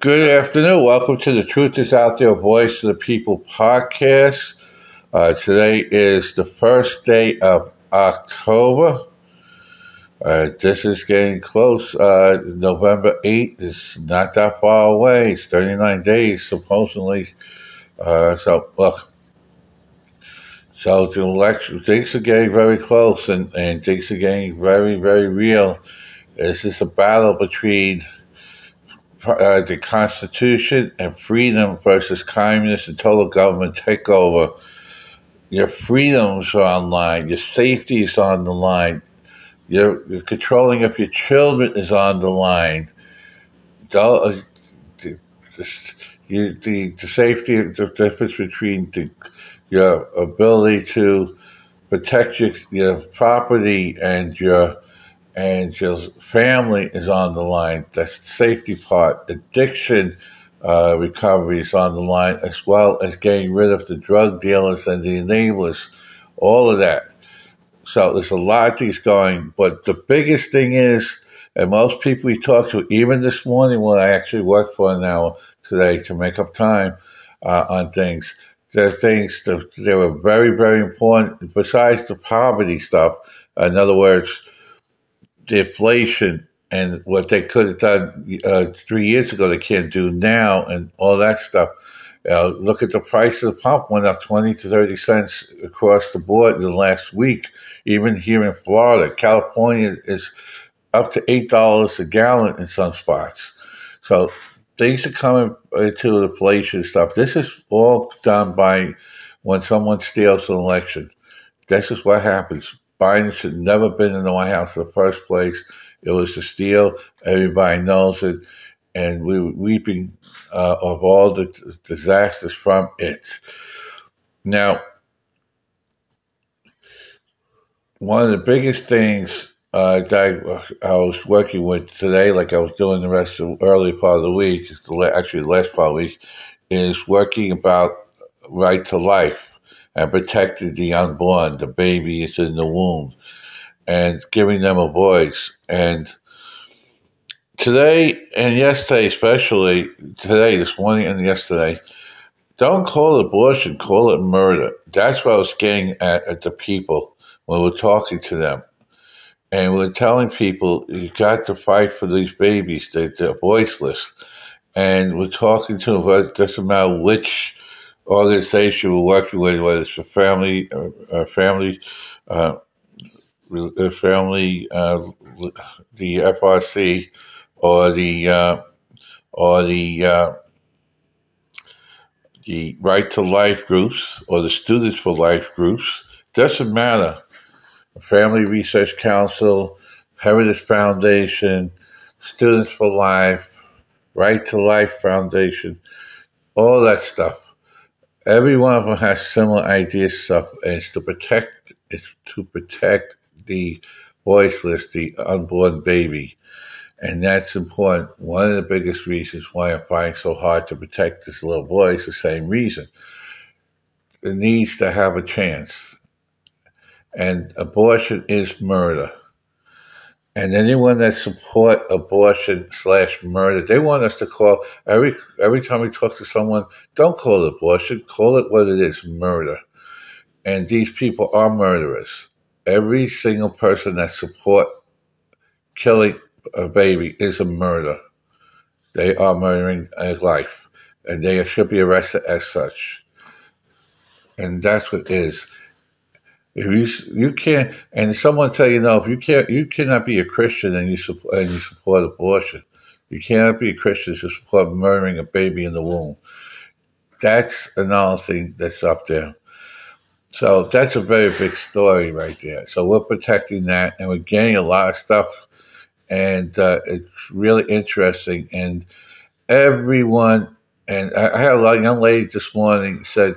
Good afternoon. Welcome to the Truth is Out There Voice of the People podcast. Uh, today is the first day of October. Uh, this is getting close. Uh, November 8th is not that far away. It's 39 days, supposedly. Uh, so, look. So the election, things are getting very close and, and things are getting very, very real. This is a battle between uh, the Constitution and freedom versus communist and total government takeover. Your freedoms are on line. Your safety is on the line. Your, your controlling of your children is on the line. The, the, the, the, the safety, the difference between the, your ability to protect your, your property and your and your family is on the line. That's the safety part. Addiction uh, recovery is on the line, as well as getting rid of the drug dealers and the enablers. All of that. So there's a lot of things going, but the biggest thing is, and most people we talk to, even this morning when I actually worked for an hour today to make up time uh, on things, there are things that they were very, very important besides the poverty stuff. In other words, deflation and what they could have done uh, three years ago, they can't do now, and all that stuff. Uh, look at the price of the pump went up 20 to 30 cents across the board in the last week. Even here in Florida, California is up to $8 a gallon in some spots. So things are coming to inflation stuff. This is all done by when someone steals an election. This is what happens. Biden should never been in the White House in the first place. It was to steal. Everybody knows it. And we were weeping uh, of all the disasters from it. Now, one of the biggest things uh, that I, I, was working with today, like I was doing the rest of the early part of the week, actually the last part of the week, is working about right to life and protecting the unborn, the baby is in the womb, and giving them a voice. And today and yesterday, especially today, this morning and yesterday, don't call it abortion, call it murder. That's what I was getting at, at the people when we we're talking to them. And we we're telling people, you got to fight for these babies, they're, they're voiceless. And we're talking to them, it doesn't matter which organization we're working with, whether it's a family, family, uh, family, uh, the FRC, or the uh, or the uh, the Right to Life groups, or the Students for Life groups. Doesn't matter. Family Research Council, Heritage Foundation, Students for Life, Right to Life Foundation, all that stuff every one of them has similar ideas stuff it's to protect it's to protect the voiceless the unborn baby. And that's important. One of the biggest reasons why i'm fighting so hard to protect this little boy is the same reason. It needs to have a chance. And abortion is murder and anyone that support abortion slash murder, they want us to call every every time we talk to someone, don't call it abortion, call it what it is, murder. And these people are murderers. Every single person that support killing a baby is a murder. They are murdering a life, and they should be arrested as such. And that's what it is. If you you can't, and someone tell you no, if you can't, you cannot be a Christian and you support and you support abortion. You cannot be a Christian to support murdering a baby in the womb. That's another thing that's up there. So that's a very big story right there. So we're protecting that, and we're getting a lot of stuff, and uh, it's really interesting. And everyone, and I had a young lady this morning said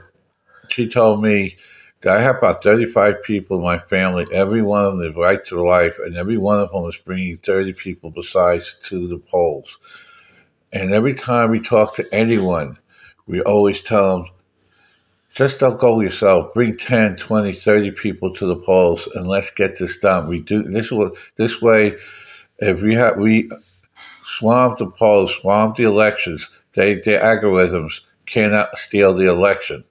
she told me I have about 35 people in my family. Every one of them is right to life, and every one of them is bringing 30 people besides to the polls. And every time we talk to anyone, we always tell them, just don't go yourself. Bring 10, 20, 30 people to the polls, and let's get this done. We do this. This way, if we have we swamp the polls, swamp the elections. They, their algorithms cannot steal the election.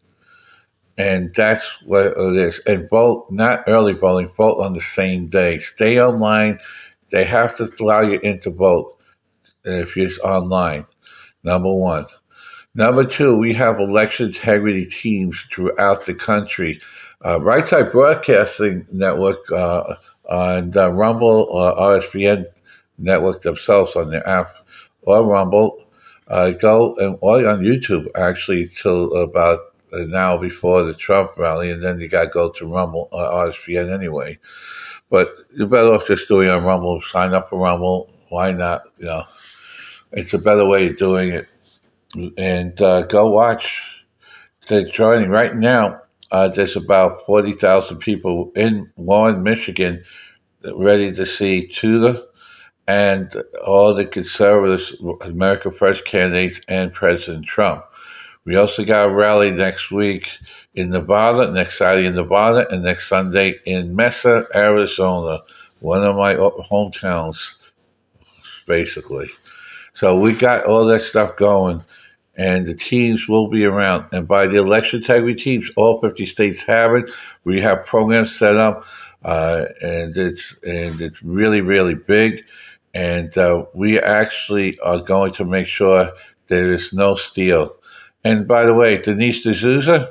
And that's what it is. And vote, not early voting, vote on the same day. Stay online. They have to allow you in to vote if you're online. Number one. Number two, we have election integrity teams throughout the country. Uh, Right Side Broadcasting Network uh, and uh, Rumble or RSBN Network themselves on their app or Rumble uh, go and or on YouTube actually till about an hour before the Trump rally, and then you got to go to Rumble or RSBN anyway. But you're better off just doing on Rumble. Sign up for Rumble. Why not? You know, it's a better way of doing it. And uh, go watch. They're joining right now. Uh, there's about forty thousand people in Warren, Michigan, ready to see Tudor and all the conservatives, America First candidates, and President Trump. We also got a rally next week in Nevada, next Saturday in Nevada, and next Sunday in Mesa, Arizona, one of my hometowns, basically. So we got all that stuff going, and the teams will be around. And by the election integrity teams, all 50 states have it. We have programs set up, uh, and it's and it's really really big and uh, we actually are going to make sure there is no steal. And by the way, Dinesh D'Souza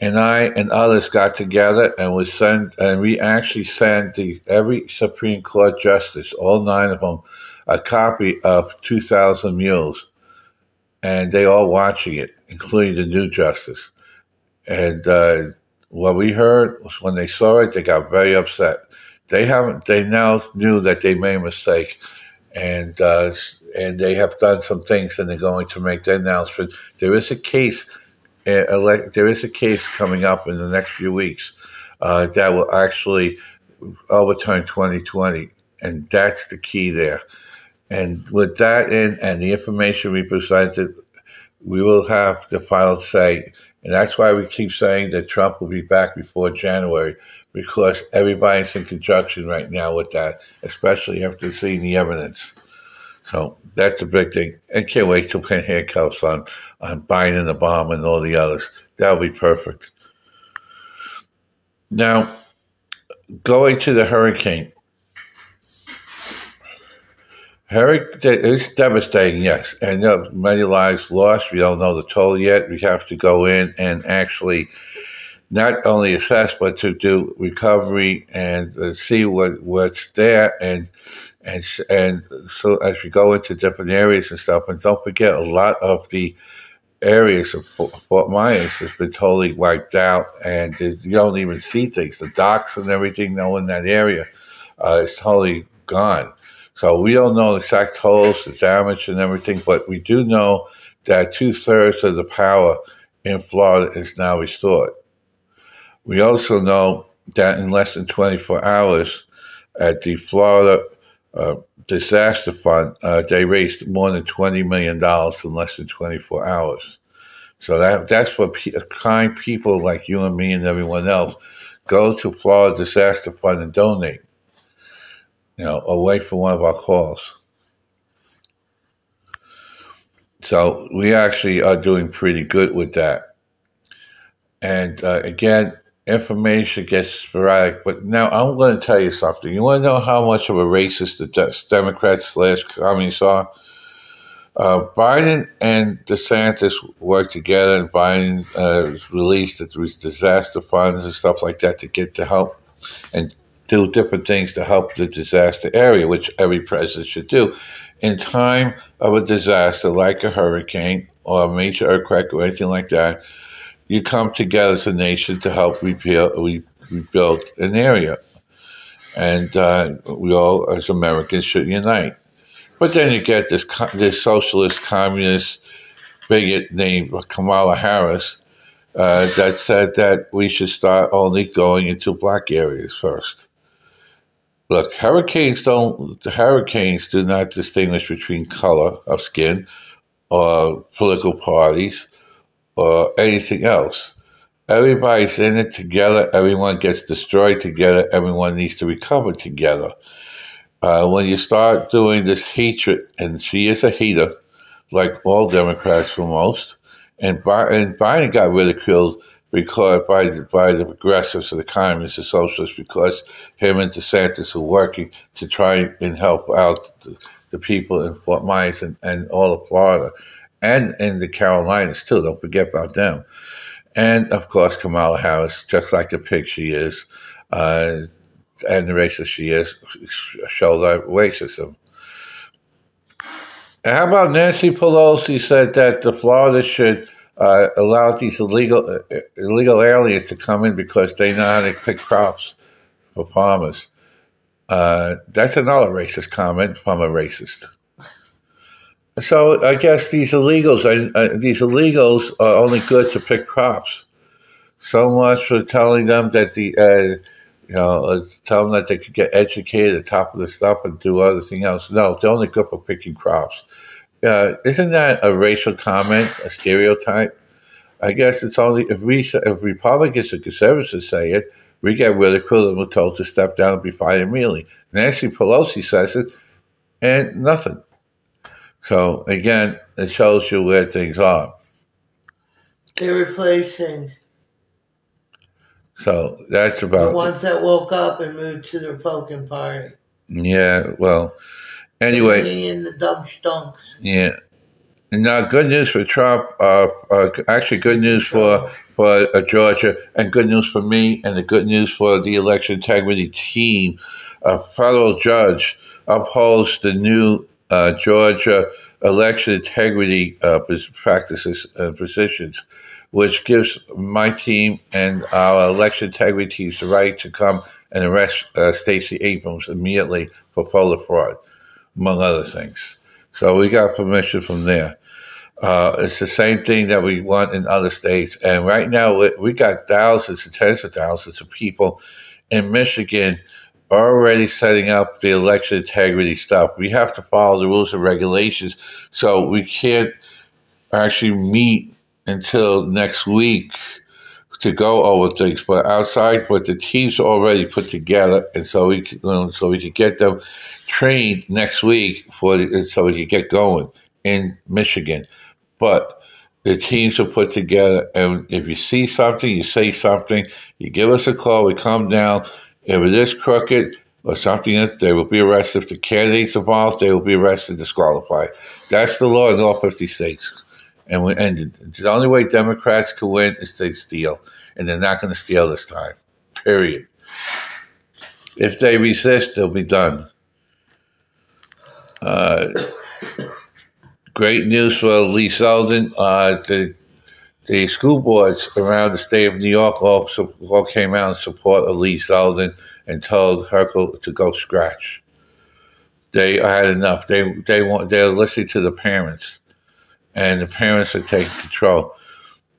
and I and others got together and we sent and we actually sent the, every Supreme Court justice, all nine of them, a copy of 2,000 Mules, and they all watching it, including the new justice. And uh, what we heard was when they saw it, they got very upset they haven't. They now knew that they made a mistake, and uh, and they have done some things, and they're going to make the announcement. There is a case. Uh, there is a case coming up in the next few weeks uh, that will actually overturn 2020, and that's the key there. And with that in and the information we presented, we will have the final say. And that's why we keep saying that Trump will be back before January because everybody's in conjunction right now with that, especially after seeing the evidence. So that's a big thing. And can't wait to put handcuffs on, on Biden, the bomb, and all the others. That'll be perfect. Now, going to the hurricane. Hurricane is devastating, yes, and many lives lost. We don't know the toll yet. We have to go in and actually not only assess but to do recovery and uh, see what what's there and and and so as we go into different areas and stuff and don't forget a lot of the areas of Fort Myers has been totally wiped out and you don't even see things. The docks and everything though in that area uh, is totally gone. So we don't know the exact totals the damage and everything but we do know that two-thirds of the power in Florida is now restored. We also know that in less than 24 hours, at the Florida uh, Disaster Fund, uh, they raised more than $20 million in less than 24 hours. So that that's what pe- kind people like you and me and everyone else go to Florida Disaster Fund and donate. You know, wait for one of our calls. So we actually are doing pretty good with that. And uh, again, information gets sporadic. But now I'm going to tell you something. You want to know how much of a racist the Democrats slash communists are? Uh, Biden and DeSantis work together, and Biden uh, released the disaster funds and stuff like that to get to help and do different things to help the disaster area, which every president should do. In time of a disaster like a hurricane or a major earthquake or anything like that, you come together as a nation to help rebuild, rebuild an area. And uh, we all, as Americans, should unite. But then you get this, this socialist, communist bigot named Kamala Harris uh, that said that we should start only going into black areas first. Look, hurricanes don't, hurricanes do not distinguish between color of skin or political parties or anything else. Everybody's in it together. Everyone gets destroyed together. Everyone needs to recover together. uh, when you start doing this hatred, and she is a hater, like all Democrats for most, and, and Biden got ridiculed because by the, by the progressives, the communists, the socialists, because him and DeSantis are working to try and help out the, the people in Fort Myers and, and all of Florida, and in the Carolinas too. Don't forget about them. And of course, Kamala Harris, just like the pig she is, uh, and the racist she is, shows that racism. And how about Nancy Pelosi said that the Florida should uh, allow these illegal uh, illegal aliens to come in because they know how to pick crops for farmers. Uh, that's another racist comment from a racist. So I guess these illegals, uh, these illegals are only good to pick crops. So much for telling them that the, uh, you know, uh, tell them that they could get educated top of the stuff and do other things else. No, they're only good for picking crops. Uh, isn't that a racial comment, a stereotype? I guess it's only if we, if Republicans and conservatives say it, we get ridiculed and we're told to step down and be fired immediately. Nancy Pelosi says it, and nothing. So again, it shows you where things are. They're replacing. So that's about the ones that woke up and moved to the Republican Party. Yeah, well, anyway, in the dumb stunks. Yeah. Now, good news for Trump. Uh, uh, actually, good news for for uh, Georgia, and good news for me, and the good news for the election integrity team. A federal judge upholds the new Georgia election integrity uh, practices and positions, which gives my team and our election integrity teams the right to come and arrest uh, Stacey Abrams immediately for voter fraud, among other things. So we got permission from there. Uh, it's the same thing that we want in other states. And right now, we, we got thousands and tens of thousands of people in Michigan already setting up the election integrity stuff. We have to follow the rules and regulations. So we can't actually meet until next week to go over things. But outside, but the teams already put together, and so we can, know, um, so we could get them trained next week for the, so we could get going in Michigan. But the teams are put together, and if you see something, you say something, you give us a call, we come down if it is crooked or something, they will be arrested. If the candidates involved, they will be arrested, disqualified. That's the law in all 50 states. And, we, and the only way Democrats can win is they steal. And they're not going to steal this time. Period. If they resist, they'll be done. Uh, great news for Lee Zeldin. Uh, the the school boards around the state of New York all, all came out in support of Lee Zeldin and told Hochul to go scratch. They had enough. They they want they're listening to the parents, and the parents are taking control,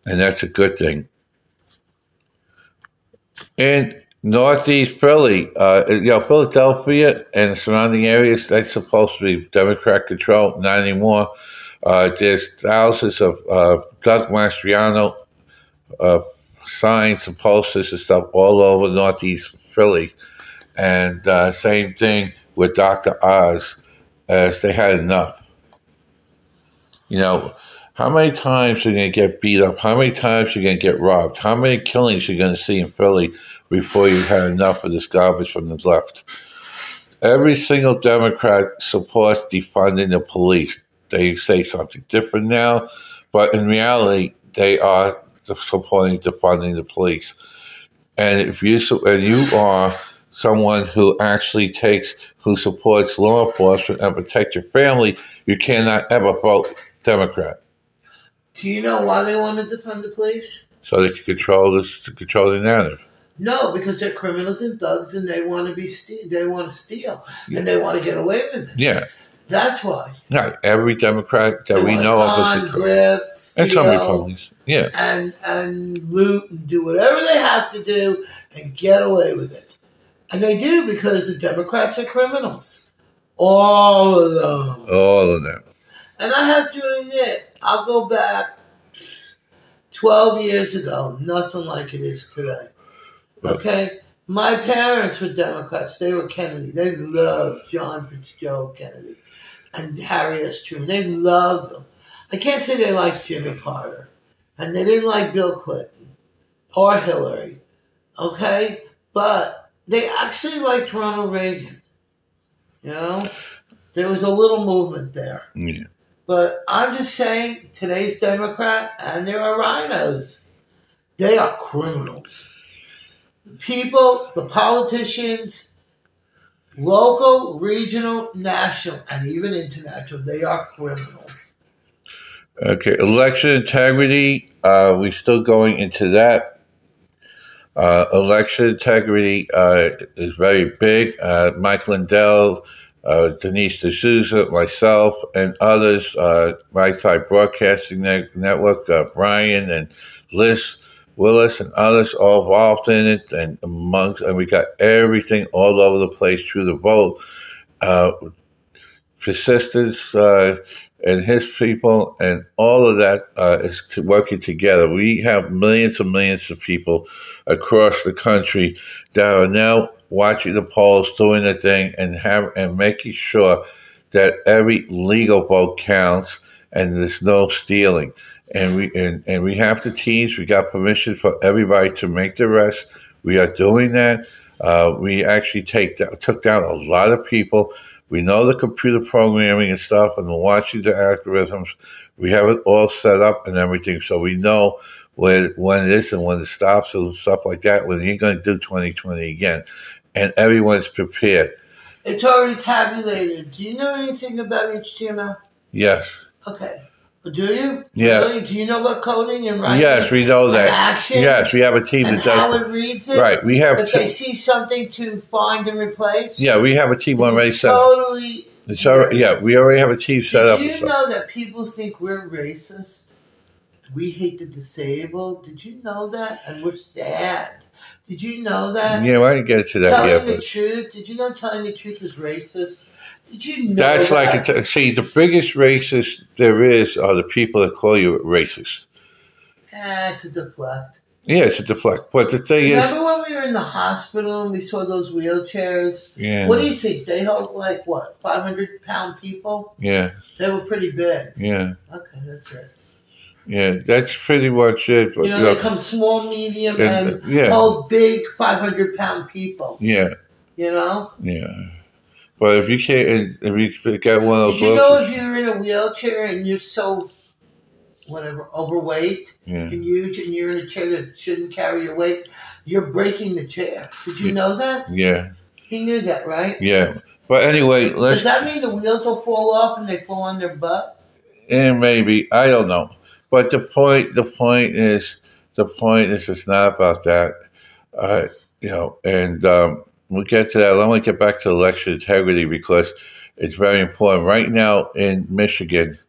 and that's a good thing. In Northeast Philly, uh, you know, Philadelphia and surrounding areas, that's supposed to be Democrat control, not anymore. Uh, there's thousands of uh, Doug Mastriano uh, signs and posters and stuff all over Northeast Philly. And uh, same thing with Dr. Oz, as they had enough. You know, how many times are you going to get beat up? How many times are you going to get robbed? How many killings are you going to see in Philly before you've had enough of this garbage from the left? Every single Democrat supports defunding the police they say something different now, but in reality, they are supporting defunding the police. And if you and you are someone who actually takes who supports law enforcement and protect your family, you cannot ever vote Democrat. Do you know why they want to defund the police? So they can control this, to control the narrative. No, because they're criminals and thugs, and they want to be ste- they want to steal, yeah. and they want to get away with it. Yeah, that's why. Not every Democrat that we know of is grift, and some Republicans, yeah, and and loot and do whatever they have to do and get away with it, and they do because the Democrats are criminals, all of them, all of them. And I have to admit, I'll go back twelve years ago, nothing like it is today. Okay, My parents were Democrats. They were Kennedy. They loved John Fitzgerald Kennedy and Harry S. Truman. They loved them. I can't say they liked Jimmy Carter. And they didn't like Bill Clinton or Hillary. Okay? But they actually liked Ronald Reagan. You know? There was a little movement there. Yeah. But I'm just saying, today's Democrat, and there are RINOs. They are criminals. The people, the politicians, local, regional, national, and even international, they are criminals. Okay, election integrity. Uh, we're still going into that. Uh, election integrity uh, is very big. Uh, Mike Lindell, uh, Dinesh D'Souza, myself, and others, uh, Right Side Broadcasting Network, uh, Brian and Liz Willis and others all involved in it, and amongst, and we got everything all over the place through the vote. Uh, persistence uh, and his people and all of that uh, is working together. We have millions and millions of people across the country that are now watching the polls, doing the thing, and have and making sure that every legal vote counts and there's no stealing and we and, and we have the teams. We got permission for everybody to make the rest. We are doing that. Uh, we actually take took down a lot of people. We know the computer programming and stuff, and the watching the algorithms. We have it all set up and everything, so we know when when it is and when it stops and stuff like that. When you're going to do 2020 again, and everyone's prepared. It's already tabulated. Do you know anything about HTML? Yes. Okay. Do you? Yeah. Really? Do you know what coding and writing? Yes, we know that. Actions yes, we have a team that does how it reads it. Right, we have. If T- they see something to find and replace. yeah, we have a team already set. up. Totally. It's already, yeah, we already have a team set Did up. Do you know that people think we're racist? We hate the disabled. Did you know that? And we're sad. Did you know that? Yeah, well, I didn't get to that telling yet, the but truth. Did you know telling the truth is racist? Did you know that's that? like it's, see the biggest racist there is are the people that call you racist. Ah, it's a deflect. Yeah, it's a deflect. But the thing is, Remember when we were in the hospital and we saw those wheelchairs? yeah, What do you think? They held like what, five hundred pound people? yeah, They were pretty big. yeah, Okay, that's it. yeah. That's pretty much it. You know, they come small, medium, and- and yeah, hold big five hundred pound people. yeah, You know? yeah. But if you can't, if you get one of those, Did you know if you're in a wheelchair and you're so whatever overweight yeah, and huge and you're in a chair that shouldn't carry your weight, you're breaking the chair. Did you Yeah. know that? yeah, He knew that, right? yeah. But anyway, Does that mean the wheels will fall off and they fall on their butt? and maybe I don't know. But the point, the point is, the point is, it's not about that. Uh, you know, and um, we'll get to that. Let me get back to election integrity because it's very important. Right now in Michigan,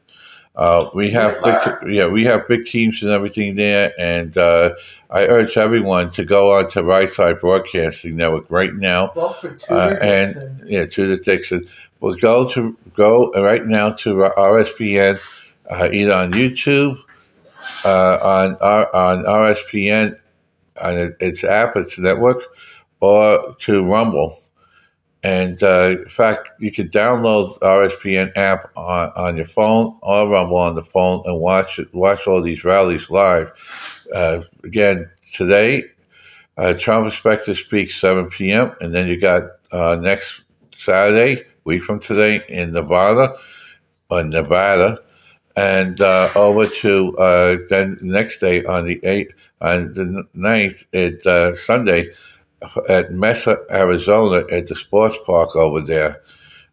uh, we have big, yeah, we have big teams and everything there, and uh, I urge everyone to go on to Right Side Broadcasting Network right now Well, for Tudor uh, and Dixon. yeah, to the Dixon. We'll go to go right now to RSBN, uh, either on YouTube, uh, on R, on RSBN, on its app, its network, or to Rumble. And uh, in fact, you can download the RSBN app on, on your phone or Rumble on the phone and watch watch all these rallies live. Uh, again, today, uh, Trump Inspector speaks 7 p.m. And then you got uh, next Saturday, week from today, in Nevada, or Nevada, and uh, over to uh, then next day on the 8th, on the 9th, at Sunday, at Mesa, Arizona, at the sports park over there,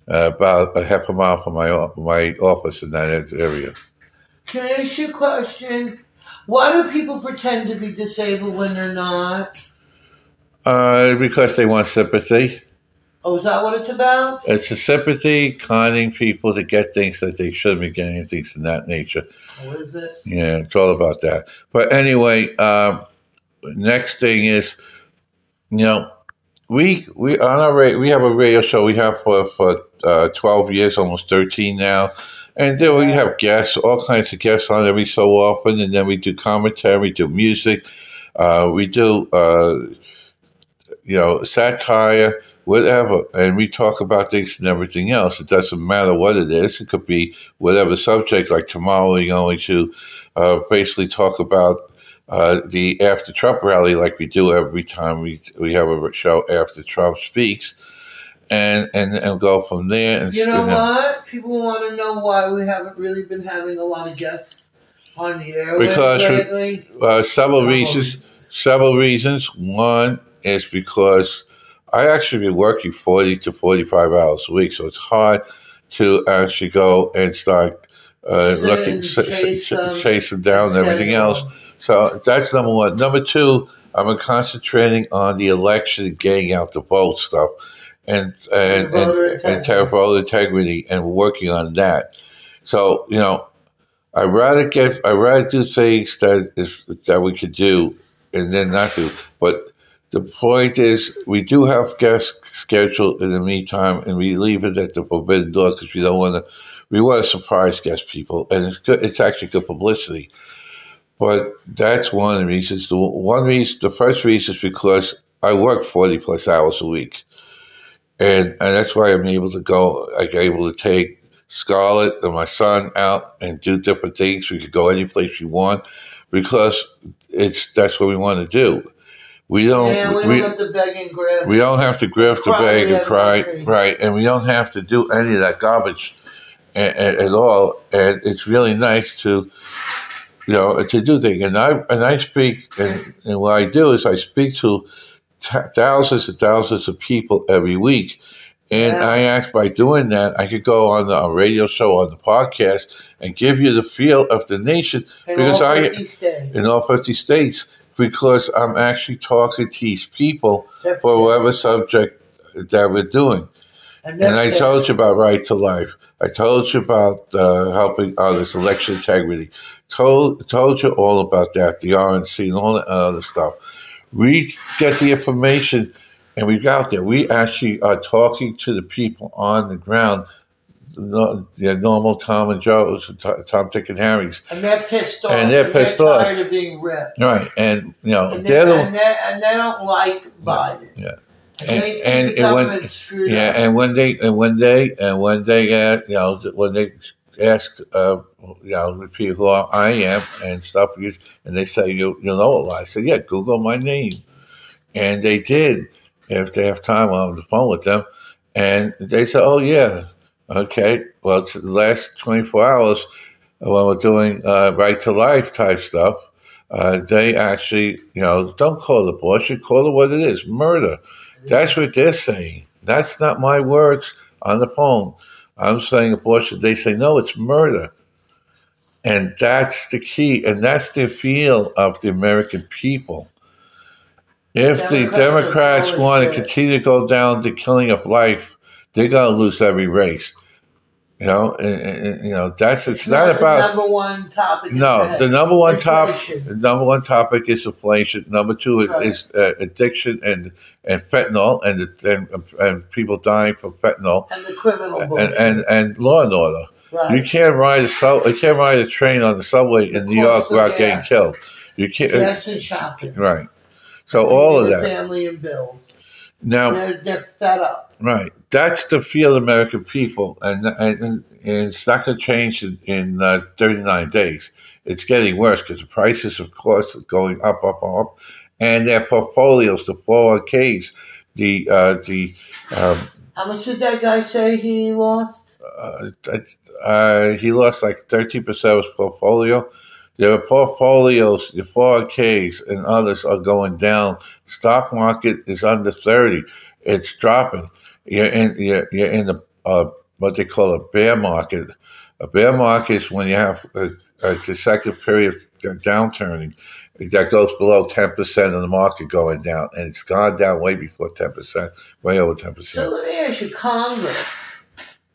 uh, about a half a mile from my my office in that area. Can I ask you a question? Why do people pretend to be disabled when they're not? Uh, because they want sympathy. Oh, is that what it's about? It's a sympathy, conning people to get things that they shouldn't be getting, things in that nature. Oh, is it? Yeah, it's all about that. But anyway, um, next thing is, you know, we we on our radio, we have a radio show we have for for uh, twelve years, almost thirteen now, and then we have guests, all kinds of guests on every so often, and then we do commentary, we do music, uh, we do uh, you know, satire, whatever, and we talk about things and everything else. It doesn't matter what it is. It could be whatever subject. Like tomorrow, we're going to uh, basically talk about uh, the after Trump rally, like we do every time we we have a show after Trump speaks, and and and go from there. And You know and, what? People want to know why we haven't really been having a lot of guests on the air Because lately. Uh, several reasons. Several reasons. One is because I actually been working forty to forty-five hours a week, so it's hard to actually go and start uh, looking, and ch- ch- chase them down and everything else. So that's number one. Number two, I've been concentrating on the election and getting out the vote stuff, and and and, and integrity. voter integrity, and working on that. So you know, I rather get I rather do things that is that we could do, and then not do. But the point is, we do have guests scheduled in the meantime, and we leave it at the forbidden door because we don't want to. We want to surprise guest people, and it's good. It's actually good publicity. But that's one of the reasons. The one reason, the first reason is because I work forty plus hours a week, and and that's why I'm able to go. I'm able to take Scarlett and my son out and do different things. We could go any place we want because it's that's what we want to do. We don't. yeah, we don't have to beg and grab. we don't have to grift bag we and cry, right? And we don't have to do any of that garbage at, at all. And it's really nice to, you know, to do things. And I and I speak, and, and what I do is I speak to t- thousands and thousands of people every week. And. I ask by doing that, I could go on the a radio show, on the podcast, and give you the feel of the nation in because all I- states. in all 50 states because I'm actually talking to these people They're for whatever subject that we're doing. And, And I told you about right to life. I told you about uh, helping others, election integrity. Told told you all about that, the RNC and all that other stuff. We get the information, and we got there. We actually are talking to the people on the ground, no, the normal Tom and Joe's, Tom, Dick, and Harry's. And they're pissed off. And they're pissed off. tired of being ripped. Right, and you know And, they're they, the and, and they don't like Biden. Yeah. And, And- and went- Yeah, up. and when they and when they and when they uh, you know when they ask uh, you know the people who I am and stuff, you, and they say you you know a lot. I said yeah, Google my name, and they did. If they have time, I'm on the phone with them, and they said, oh yeah, okay. Well, it's the last 24 hours when we're doing uh, right to life type stuff. Uh, they actually, you know, don't call it abortion, call it what it is, murder. That's what they're saying. That's not my words on the phone. I'm saying abortion. They say, no, it's murder. And that's the key. And that's the feel of the American people. If the Democrats are Democrats want to continue to go down the killing of life, they're going to lose every race. You know, and, and- you know that's it's, It's not, the about number one topic. no, the number one topic, the number one topic is inflation. Number two is, Right. is uh, addiction and and fentanyl, and and and people dying from fentanyl, and the criminal and and, and law and order. right. You can't ride a sub, you can't ride a train on the subway in New York without getting killed. You can't, Yes, and shopping. right? So all of that Family and bills. now. They're, they're fed up. Right. That's the feel of American people, and and, and it's not going to change in, in uh, 39 days. It's getting worse because the prices, of course, are going up, up, up, and their portfolios, the 401ks, the uh, the um, How much did that guy say he lost? uh, uh, he lost like 13 percent of his portfolio. Their portfolios, the 401ks and others are going down. Stock market is under 30. It's dropping. You're in, you're, you're in the, uh, what they call a bear market. A bear market is when you have a, a consecutive period of downturning that goes below 10% of the market going down. And it's gone down way before 10%, way over 10%. So let me ask you, Congress,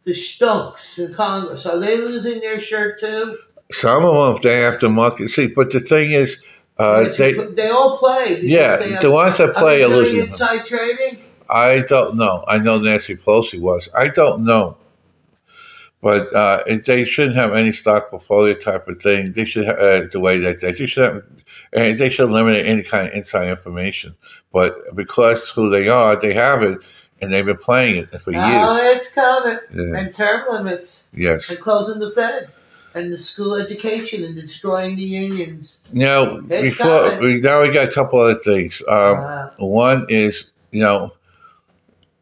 the stunks in Congress, are they losing their shirt too? Some of them they have to market. See, but the thing is, uh, they they all play. yeah, they have- the ones that play are are losing. inside trading. I don't know. I know Nancy Pelosi was. I don't know, but uh, they shouldn't have any stock portfolio type of thing. They should have, uh, the way that they, they should have, and they should eliminate any kind of inside information. But because who they are, they have it, and they've been playing it for years. Oh, it's coming. Yeah. And term limits. Yes. And closing the Fed. And the school education and destroying the unions. Now, It's before coming. now we got a couple other things. Um, Uh, One is, you know,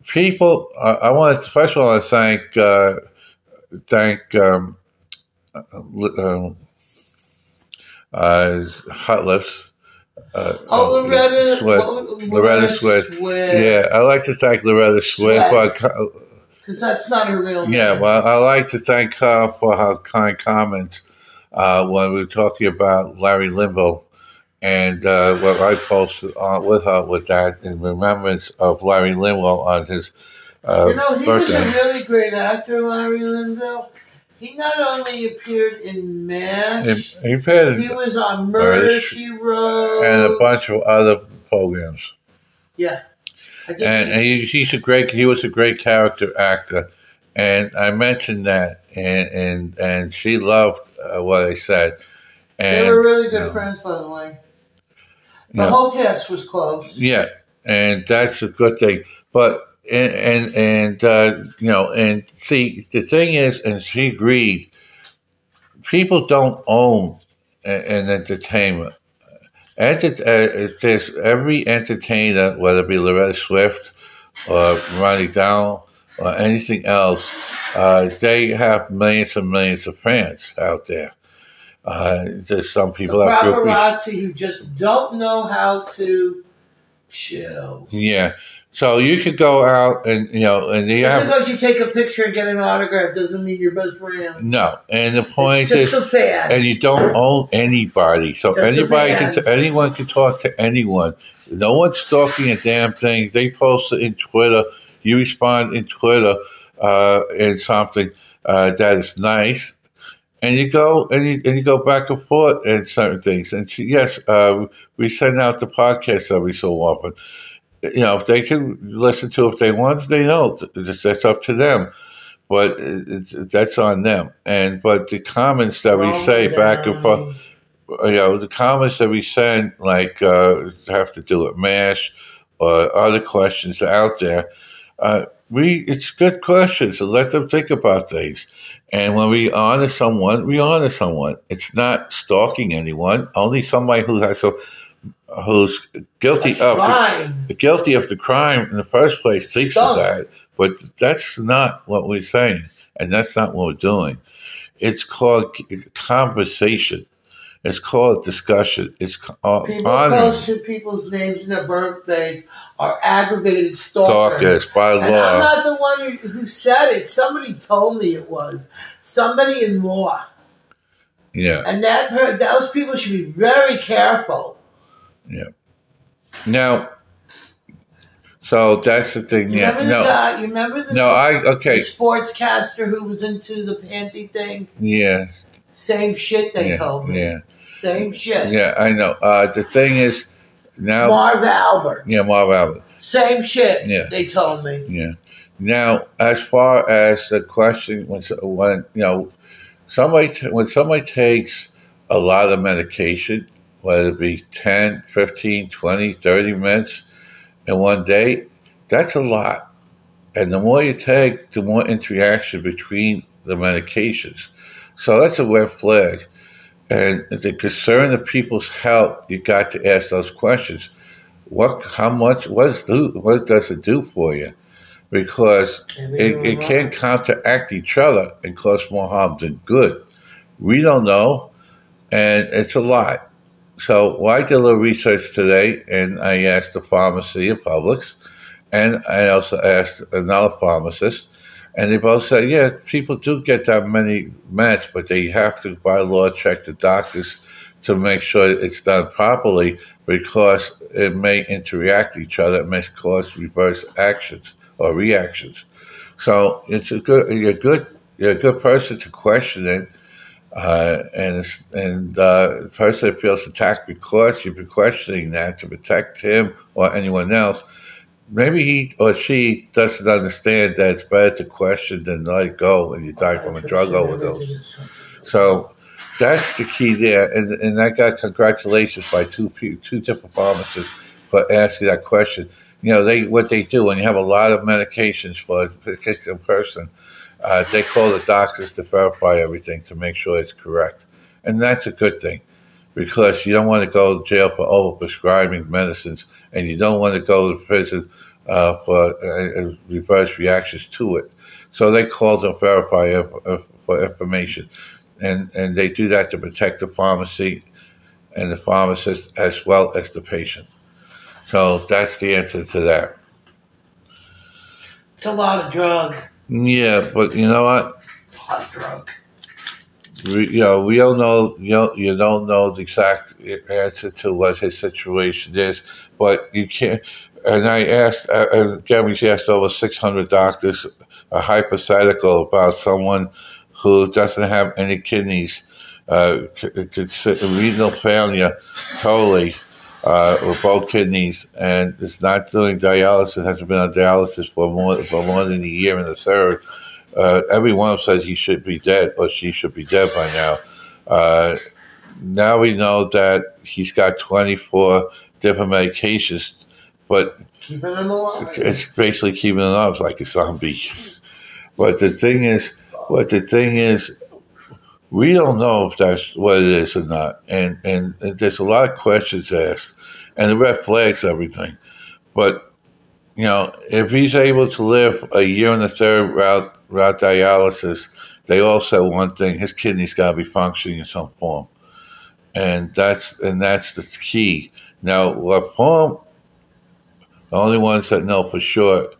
people. I, I want to first of all I thank uh, thank um, uh, um, uh, Hot Lips. Uh, oh, Loretta, Swit. what- Loretta Swit. Yeah, I like to thank Loretta Swit. Swit. Because that's not her real name. yeah, well, I like to thank her for her kind comments uh, when we were talking about Larry Linville and uh, what I posted on with her with that in remembrance of Larry Linville on his uh, You know, he was birthday. a really great actor, Larry Linville. He not only appeared in MASH, He, he he was on Murder, She Wrote. and a bunch of other programs. Yeah. And, and he, he's a great. He was a great character actor, and I mentioned that, and and and she loved uh, what I said. And they were really good know, friends, by the way. The know, whole cast was close. Yeah, and that's a good thing. But and and and uh, you know, and see, the thing is, and she agreed. People don't own an entertainment. Enter, uh, there's every entertainer, whether it be Loretta Swit or Ronnie Down or anything else, uh, they have millions and millions of fans out there. Uh, there's some The people have groupies. paparazzi who just don't know how to chill. Yeah. So you could go out and you know, and they Just because you take a picture and get an autograph doesn't mean you're best friends. no. And the point It's just is, and you don't own anybody, so Just anybody can, fan. anyone can talk to anyone. No one's stalking a damn thing. They post it in Twitter. You respond in Twitter uh, in something uh, that is nice, and you go and you, and you go back and forth and certain things. And she, yes, uh, we send out the podcast every so often. You know, if they can listen to it if they want, they don't. That's up to them. But it's, that's on them. And but the comments that we say back and forth you know, the comments that we send, like uh, have to do with MASH or other questions out there, uh, we it's good questions to let them think about things. And when we honor someone, we honor someone. It's not stalking anyone. Only somebody who has a who's guilty of the, guilty of the crime in the first place thinks of that. But that's not what we're saying, and that's not what we're doing. It's called conversation. It's called discussion. It's uh, People honoring close people's names and their birthdays are aggravated stalkers. stalkers by And I'm law. not the one who, who said it. Somebody told me it was. Somebody in law. Yeah. And that those people should be very careful. Yeah. Now, so that's the thing. You Yeah. remember the No. guy? You remember the, No. I the okay. sportscaster who was into the panty thing? Yeah. Same shit they Yeah. told me. Yeah. Same shit. Yeah. I know. Uh, the thing is now. Marv Albert. Yeah, Marv Albert. Same shit Yeah. they told me. Yeah. Now, as far as the question, when when you know somebody t- when somebody takes a lot of medication, whether it be 10, 15, 20, 30 minutes in one day, that's a lot. And the more you take, the more interaction between the medications. So that's a red flag. And the concern of people's health, you got to ask those questions. What, how much, what, do, what does it do for you? Because it, it can counteract each other and cause more harm than good. We don't know, and it's a lot. So well, I did a little research today, and I asked the pharmacy at Publix, and I also asked another pharmacist, and they both said, yeah, people do get that many meds, but they have to, by law, check the doctors to make sure it's done properly because it may interact each other. It may cause reverse actions or reactions. So it's a good, you're good, you're a good person to question it. Uh, and and uh, the person feels attacked because you've been questioning that to protect him or anyone else, maybe he or she doesn't understand that it's better to question than let go and you die from a drug overdose. So that's the key there. And, and I got congratulations by two two different pharmacists for asking that question. You know, they what they do when you have a lot of medications for a particular person, uh, they call the doctors to verify everything to make sure it's correct, and that's a good thing because you don't want to go to jail for overprescribing medicines, and you don't want to go to prison uh, for uh, reverse reactions to it. So they call to verify uh, for information, and and they do that to protect the pharmacy and the pharmacist as well as the patient. So that's the answer to that. It's a lot of drug. Yeah, but you know what? Hot drug you know, we don't know, you don't, you don't know the exact answer to what his situation is, but you can't. And I asked, uh, again, we asked over 600 doctors a hypothetical about someone who doesn't have any kidneys, uh, renal failure totally, uh, with both kidneys, and is not doing dialysis, hasn't been on dialysis for more, for more than a year and a third uh, every one of them says he should be dead or she should be dead by now. Uh, now we know that he's got 24 different medications, but it's basically keeping him alive like a zombie. But the thing is, what the thing is, we don't know if that's what it is or not, and and, and there's a lot of questions asked, and the red flags everything. But you know, if he's able to live a year and a third without, without dialysis, they all said one thing: his kidneys got to be functioning in some form, and that's and that's the key. Now, form? The only ones that know for sure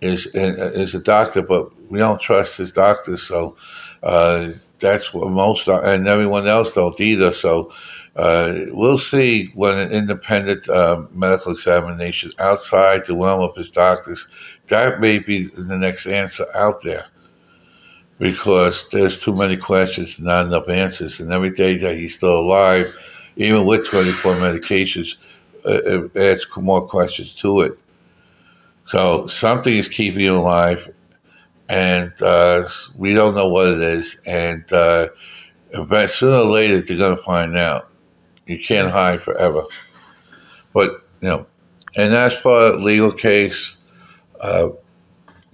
is is a doctor, but we don't trust his doctors, so uh, that's what most and everyone else don't either. So uh, we'll see when an independent uh, medical examination outside the realm of his doctors, that may be the next answer out there because there's too many questions and not enough answers. And every day that he's still alive, even with 24 medications, uh, it adds more questions to it. So something is keeping him alive, and uh, we don't know what it is. And uh, sooner or later, they're going to find out. You can't hide forever. But, you know, and as for legal case, uh,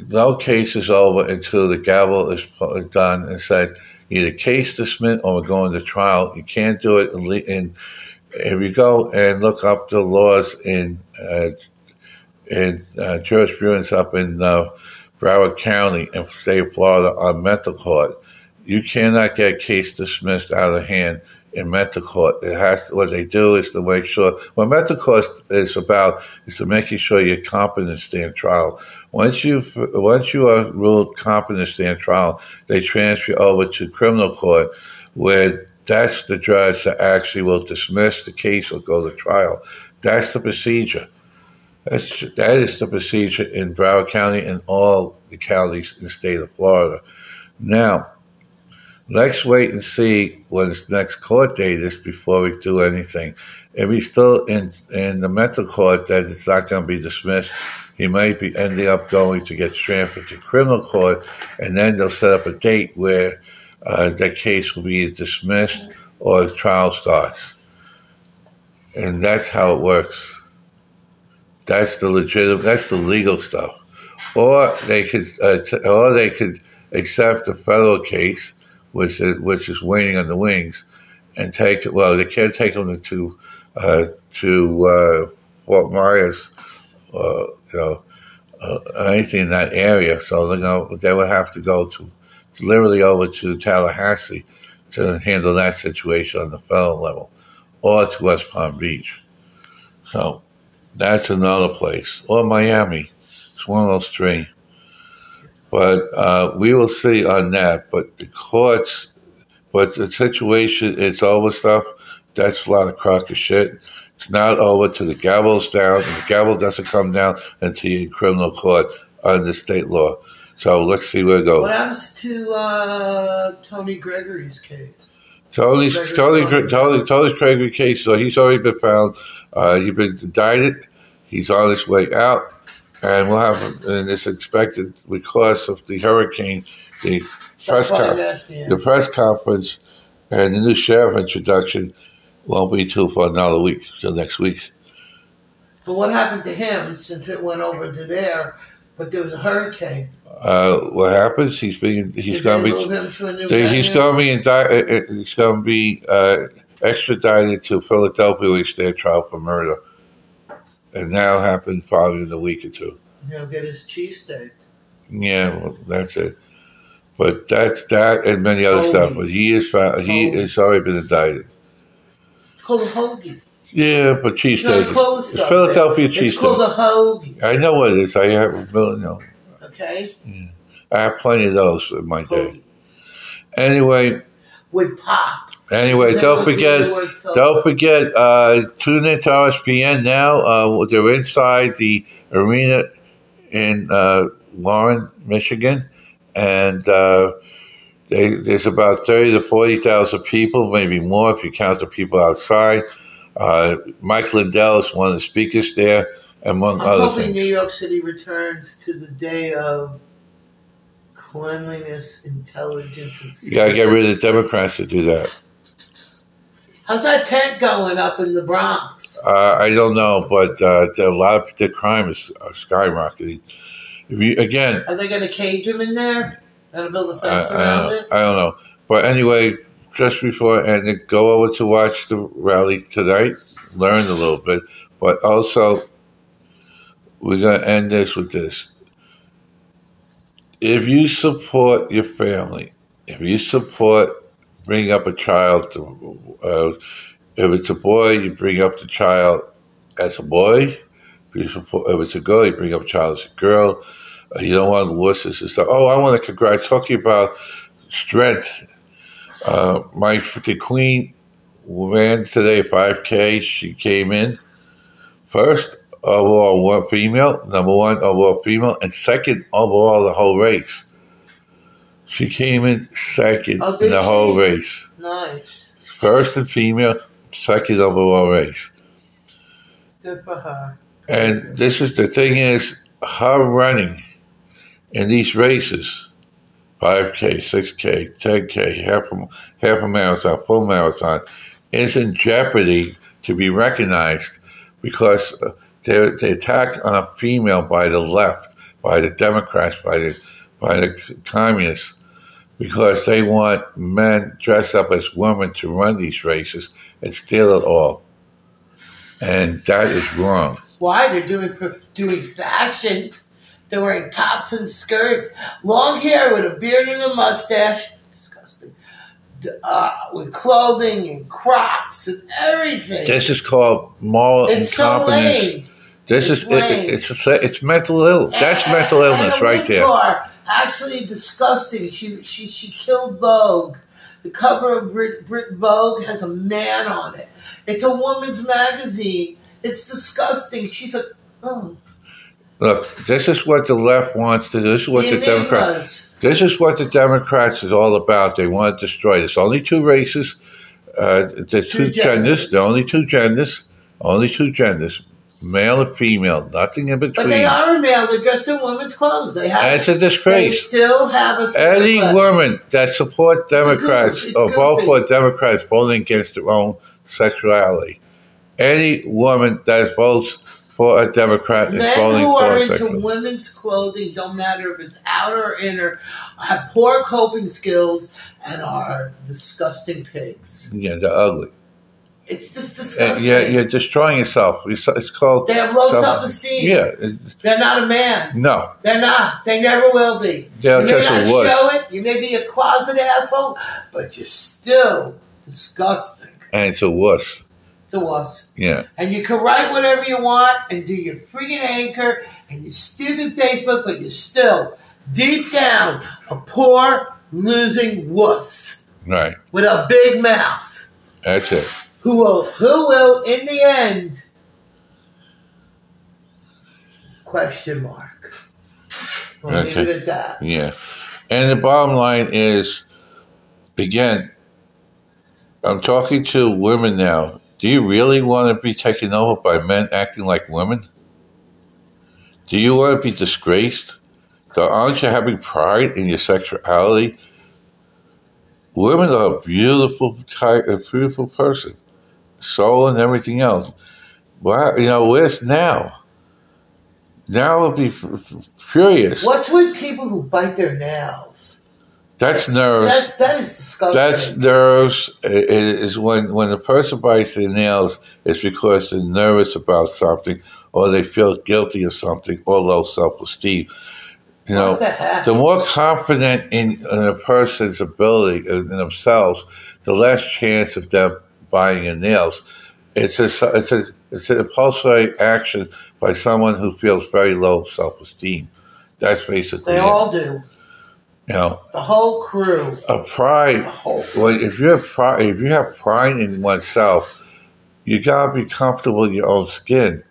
no case is over until the gavel is done and said either case dismissed or we're going to trial. You can't do it in, if you go and look up the laws in uh, in uh, jurisprudence up in uh, Broward County in state of Florida on mental court, you cannot get a case dismissed out of hand in mental court. It has to, what they do is to make sure what mental court is about is to making sure you're competent to stand trial. Once you once you are ruled competent to stand trial, they transfer over to criminal court, where that's the judge that actually will dismiss the case or go to trial. That's the procedure. That's that is the procedure in Broward County and all the counties in the state of Florida. Now, let's wait and see what his next court date is before we do anything. If he's still in, in the mental court that it's not going to be dismissed, he might be ending up going to get transferred to criminal court, and then they'll set up a date where uh, the case will be dismissed or the trial starts. And that's how it works. That's the legitimate. That's the legal stuff. Or they could, uh, t- or they could accept the federal case which which is waiting on the wings, and take well they can't take them to uh, to uh, Fort Myers, uh, you know, uh, anything in that area. So they go they would have to go to literally over to Tallahassee to handle that situation on the federal level, or to West Palm Beach. So that's another place, or Miami. It's one of those three. But uh, we will see on that. But the courts, but the situation, it's over stuff. That's a lot of crock of shit. It's not over till the gavel's down. And the gavel doesn't come down until you're in criminal court under state law. So let's see where it goes. What happens to uh, Tony Gregory's case? Tony's Tony, Tony, Tony Gregory case. So he's already been found. Uh, he's been indicted. He's on his way out. And we'll have, and it's expected because of the hurricane, the press con- the press conference and the new sheriff introduction won't be till for another week, till next week. But what happened to him since it went over to there? But there was a hurricane. Uh, what happens? He's being he's going to be to new they, he's going to be indi- uh, uh, he's going to be uh, extradited to Philadelphia where he stand trial for murder, and that'll happen probably in a week or two. He'll get his cheesesteak. Yeah, well, that's it. But that's that and many other Hoagie. stuff. But he is found, he Hoagie. has already been indicted. It's called a hoagie. Yeah, but cheesesteak. called It's. Philadelphia It's called a hoagie. I know what it is. I have, you know, Okay? I have plenty of those in my day. Anyway, With pop. Anyway, don't forget. Don't forget, uh, tune in to RSBN now. Uh, they're inside the arena in uh, Warren, Michigan, and uh, they, there's about thirty to forty thousand people, maybe more if you count the people outside. Uh, Mike Lindell is one of the speakers there, among I'm other hoping New. York City returns to the day of cleanliness, intelligence, and You gotta get rid of the Democrats to do that. How's that tent going up in the Bronx? Uh, I don't know, but uh, a lot of the crime is uh, skyrocketing. If you, again, Are they going to cage him in there? Going to build a I, fence I, around don't, it? I don't know. But anyway, just before and then go over to watch the rally tonight, learn a little bit, but also we're going to end this with this. If you support your family, if you support bringing up a child, to, uh, if it's a boy, you bring up the child as a boy. If, it's a girl, you bring up a child as a girl. Uh, you don't want wusses and stuff. Oh, I want to congratulate, talking about strength. Uh, my the queen ran today 5K. She came in first overall one female, number one overall female, and second overall the whole race. She came in second Oh, in the whole race. Nice. First in female, second overall race. Good for her. And this is the thing is her running in these races, 5K, 6K, 10K, half a, half a marathon, full marathon, is in jeopardy to be recognized because uh, they they attack on a female by the left, by the Democrats, by the by the communists, because they want men dressed up as women to run these races and steal it all. And that is wrong. Why? They're doing doing fashion. They're wearing tops and skirts, long hair with a beard and a mustache. Disgusting. Uh, with clothing and crops and everything. This is called moral it's so incompetence. lame. This It's is lame. it, it's it's mental ill. That's mental illness right there. Actually, disgusting. She she she killed Vogue. The cover of Brit, Brit Vogue has a man on it. It's a woman's magazine. It's disgusting. She's a oh, Look, this is what the left wants to do. This is what the the Democrats. This is what the Democrats is all about. They want to destroy. There's only two races. Uh, there's two, Two genders. genders. Are only two genders. Only two genders, male and female. Nothing in between. But they are a male. They're dressed in women's clothes. They have. That's a disgrace. they still have a. Any but- woman that support Democrats or vote for Democrats voting against their own sexuality. Any woman that votes for a Democrat is Men voting who are into sexual. women's clothing, don't matter if it's outer or inner, have poor coping skills and are disgusting pigs. Yeah, they're ugly. It's just disgusting. yeah, you're destroying yourself. It's it's called. They have low self- self-esteem. Yeah, They're not a man. no, They're not. They never will be. they're you may not a wuss. show it. You may be a closet asshole, but you're still disgusting And it's a wuss. to wuss. Yeah, And you can write whatever you want and do your freaking anchor and your stupid Facebook, but you're still deep down a poor losing wuss right. with a big mouth That's it. Who will who will in the end question mark. Leave Okay. it at that. Yeah. And the bottom line is, again, I'm talking to women now. Do you really want to be taken over by men acting like women? Do you want to be disgraced? Aren't you having pride in your sexuality? Women are a beautiful type, a beautiful person, soul and everything else. Well, you know, where's now? Now would be f- f- furious. What's with people who bite their nails? That's nerves. That that is disgusting. That's nerves. It is when when a person bites their nails, it's because they're nervous about something, or they feel guilty of something, or low self esteem. You know, what the heck? the more confident in, in a person's ability in themselves, the less chance of them biting their nails. It's a it's a it's an impulsive action by someone who feels very low self esteem. That's basically they it. all do. you know The whole crew. a pride. Whole. Well, if you have pride, if you have pride in oneself, you gotta be comfortable in your own skin.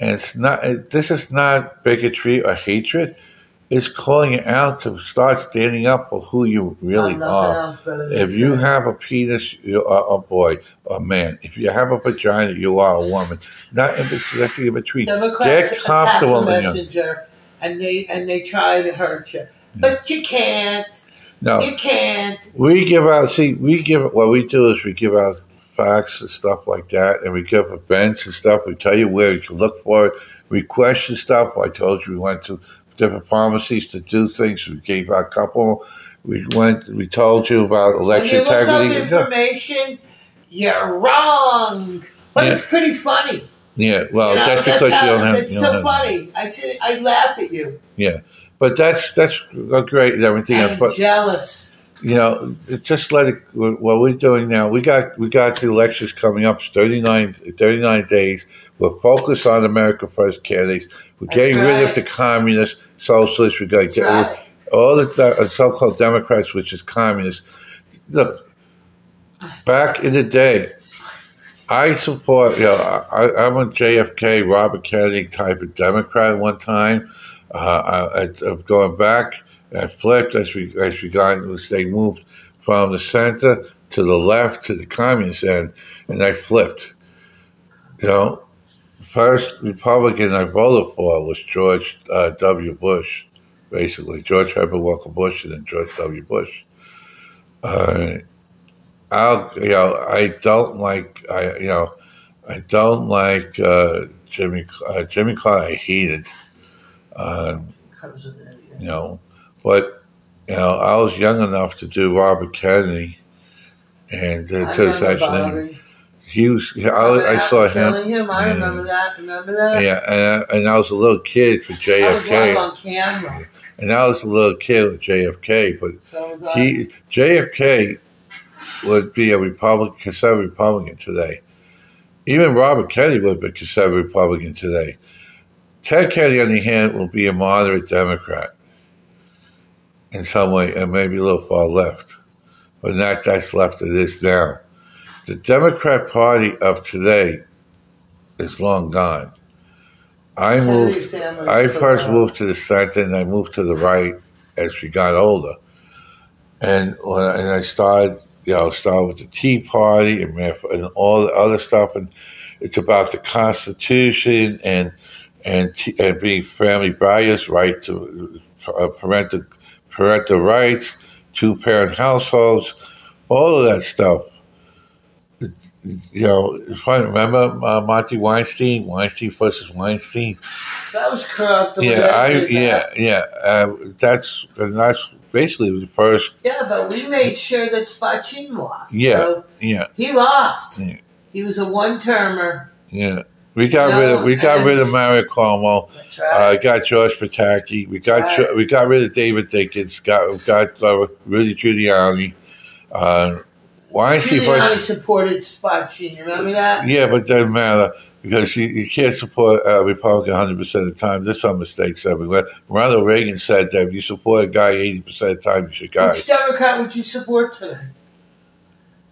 And it's not. This is not bigotry or hatred. It's calling you out to start standing up for who you really are. else better than If you have a penis, you are a boy a man. If you have a vagina, you are a woman. Not in between. nothing in between. Democrats Get the comfortable in your. messenger, and they and they try to hurt you, but mm. you can't. No, You can't. We give out. See, we give. What we do is we give out facts and stuff like that, and we give events and stuff. We tell you where you can look for it. We question stuff. I told you we went to different pharmacies to do things. We gave out a couple. We went. We told you about election you look up integrity. Information, you're wrong. But Yeah. it's pretty funny. yeah. Well, You know, that's because how- you don't have. It's you so don't have funny. I sit, I laugh at you. yeah, but that's that's great everything else. I'm But jealous. you know, just let it. What we're doing now, we got we got the elections coming up. It's 39, 39 days. We're focused on America First candidates. We're getting rid of the communists, socialists. We're going to right. all the the so-called Democrats, which is communists. Look, back in the day, I support. You know, I, I'm a JFK, Robert Kennedy type of Democrat. One time, uh, I, I'm going back. I flipped as we as we got. They moved from the center to the left to the communist end, and I flipped. You know, first Republican I voted for was George uh, W. Bush, basically George Herbert Walker Bush, and then George W. Bush. Uh, I'll, you know, I don't like, I, you know, I don't like uh, Jimmy. Uh, Jimmy Carter. I hated, um, Comes with it, yeah. you know, but you know, I was young enough to do Robert Kennedy, and uh, I to remember assassinate him. Bobby. He was. I, I saw him. Him. I Yeah. remember that. Remember that? Yeah, and I, and I was a little kid for JFK, on camera. and I was a little kid with JFK. But So he JFK would be a Republican, conservative Republican today. Even Robert Kennedy would be a conservative Republican today. Ted Kennedy, on the hand, will be a moderate Democrat in some way, and maybe a little far left, but not that's left it is now. The Democrat Party of today is long gone. I moved. I first moved to the center, and I moved to the right as we got older. And when I, and I started, you know, started with the Tea Party and, and all the other stuff, and it's about the Constitution and and and being family values, right to uh, parental parental rights, two parent households, all of that stuff. You know, it's funny. Remember uh, Monty Weinstein, Weinstein versus Weinstein. That was corrupt. Yeah, I yeah that. yeah. Uh, that's and that's basically the first. Yeah, but we made sure that Spachin lost. Yeah. So Yeah, he lost. Yeah. He was a one-termer. yeah. We got No, rid of we got rid of Mario Cuomo. That's Uh, right. got George Pataki. We got Right. We got rid of David Dinkins. Got got uh, Rudy Giuliani. Uh, Weinstein Giuliani first. supported Spachin. Remember that? Yeah, but it doesn't matter because you, you can't support a Republican 100 percent of the time. There's some mistakes everywhere. Ronald Reagan said that if you support a guy 80 percent of the time, you should guy. Which Democrat would you support today?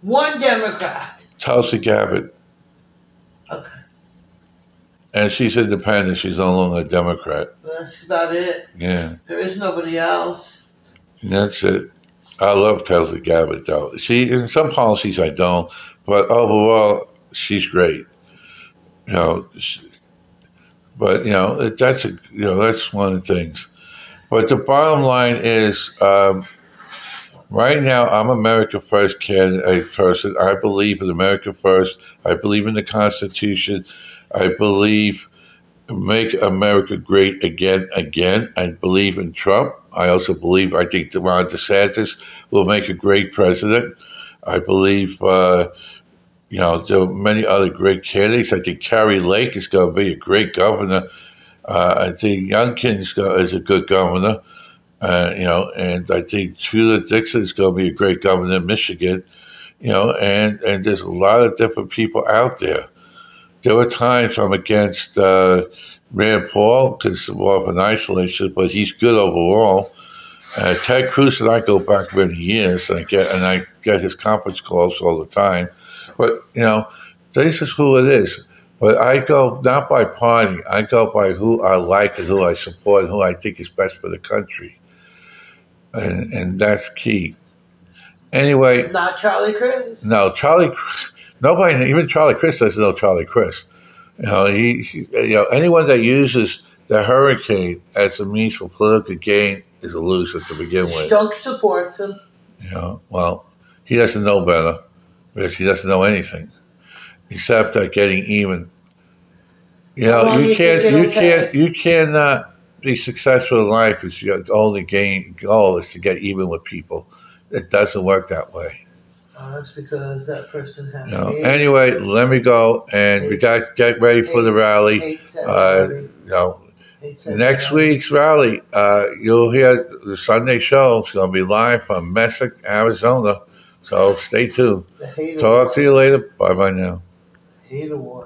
One Democrat. Tulsi Gabbard. Okay, And she's independent. She's no longer a Democrat. that's about it. Yeah, There is nobody else. and that's it. I love Tulsi Gabbard, though. She in some policies I don't, but overall she's great. You know, she, But you know that's a you know that's one of the things. But the bottom line is, um, right now I'm America First candidate person. I believe in America First. I believe in the Constitution. I believe make America great again, again. I believe in Trump. I also believe I think Ron DeSantis will make a great president. I believe. Uh, you know, there are many other great candidates. I think Kari Lake is going to be a great governor. Uh, I think Youngkin is a good governor. Uh, you know, and I think Sheila Dixon is going to be a great governor in Michigan. You know, and and there's a lot of different people out there. There were times I'm against uh, Rand Paul because more of an isolation, but he's good overall. Uh, Ted Cruz and I go back many years, and I get and I get his conference calls all the time. But you know, this is who it is. But I go not by party. I go by who I like and who I support and who I think is best for the country. And and that's key. Anyway, not Charlie Crist. No, Charlie. Nobody, even Charlie Crist doesn't know Charlie Crist. You know, he, he, you know, anyone that uses the hurricane as a means for political gain is a loser to begin with. Don't support him. You know, well, he doesn't know better because he doesn't know anything except that getting even. You know, you, you can't, you can't, you cannot be successful in life if your only gain goal is to get even with people. It doesn't work that way. Oh, that's because that person has. No. Anyway, let me go, and eight, we got get ready for the rally. Uh, you know, next week's rally, uh, you'll hear the Sunday show. It's going to be live from Mesa, Arizona. So stay tuned. Talk to you later. Bye bye now. Hate war.